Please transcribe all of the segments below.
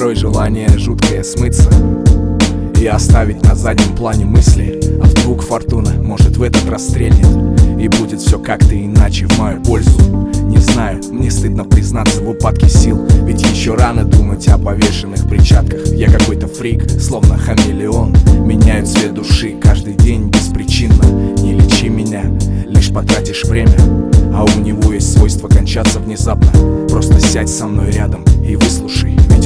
Порой желание жуткое смыться И оставить на заднем плане мысли А вдруг фортуна может в этот раз стрельнет И будет все как-то иначе в мою пользу. Не знаю, мне стыдно признаться в упадке сил Ведь еще рано думать о повешенных причатках. Я какой-то фрик, словно хамелеон Меняю цвет души каждый день беспричинно. Не лечи меня, лишь потратишь время А у него есть свойство кончаться внезапно. Просто сядь со мной рядом и выслушай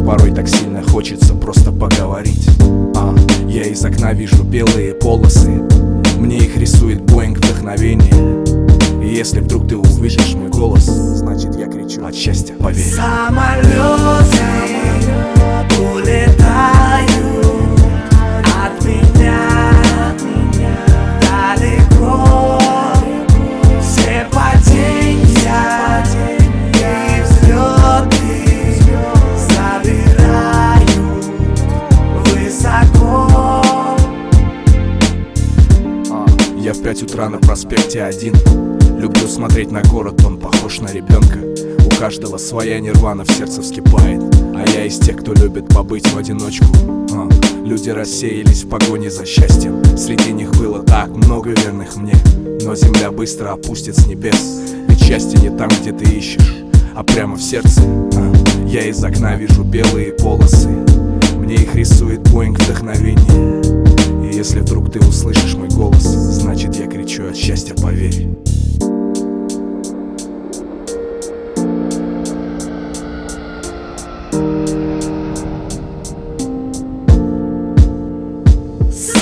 порой так сильно хочется просто поговорить. А, Я из окна вижу белые полосы. Мне их рисует Боинг вдохновение. И если вдруг ты услышишь мой голос Значит я кричу от счастья, поверь 5 утра на проспекте один. Люблю смотреть на город, он похож на ребенка. У каждого своя нирвана в сердце вскипает. А я из тех, кто любит побыть в одиночку. А. Люди рассеялись в погоне за счастьем. Среди них было так много верных мне. Но земля быстро опустит с небес. Ведь счастье не там, где ты ищешь а прямо в сердце. А. Я из окна вижу белые полосы. Мне их рисует Боинг вдохновения.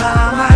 I'm a.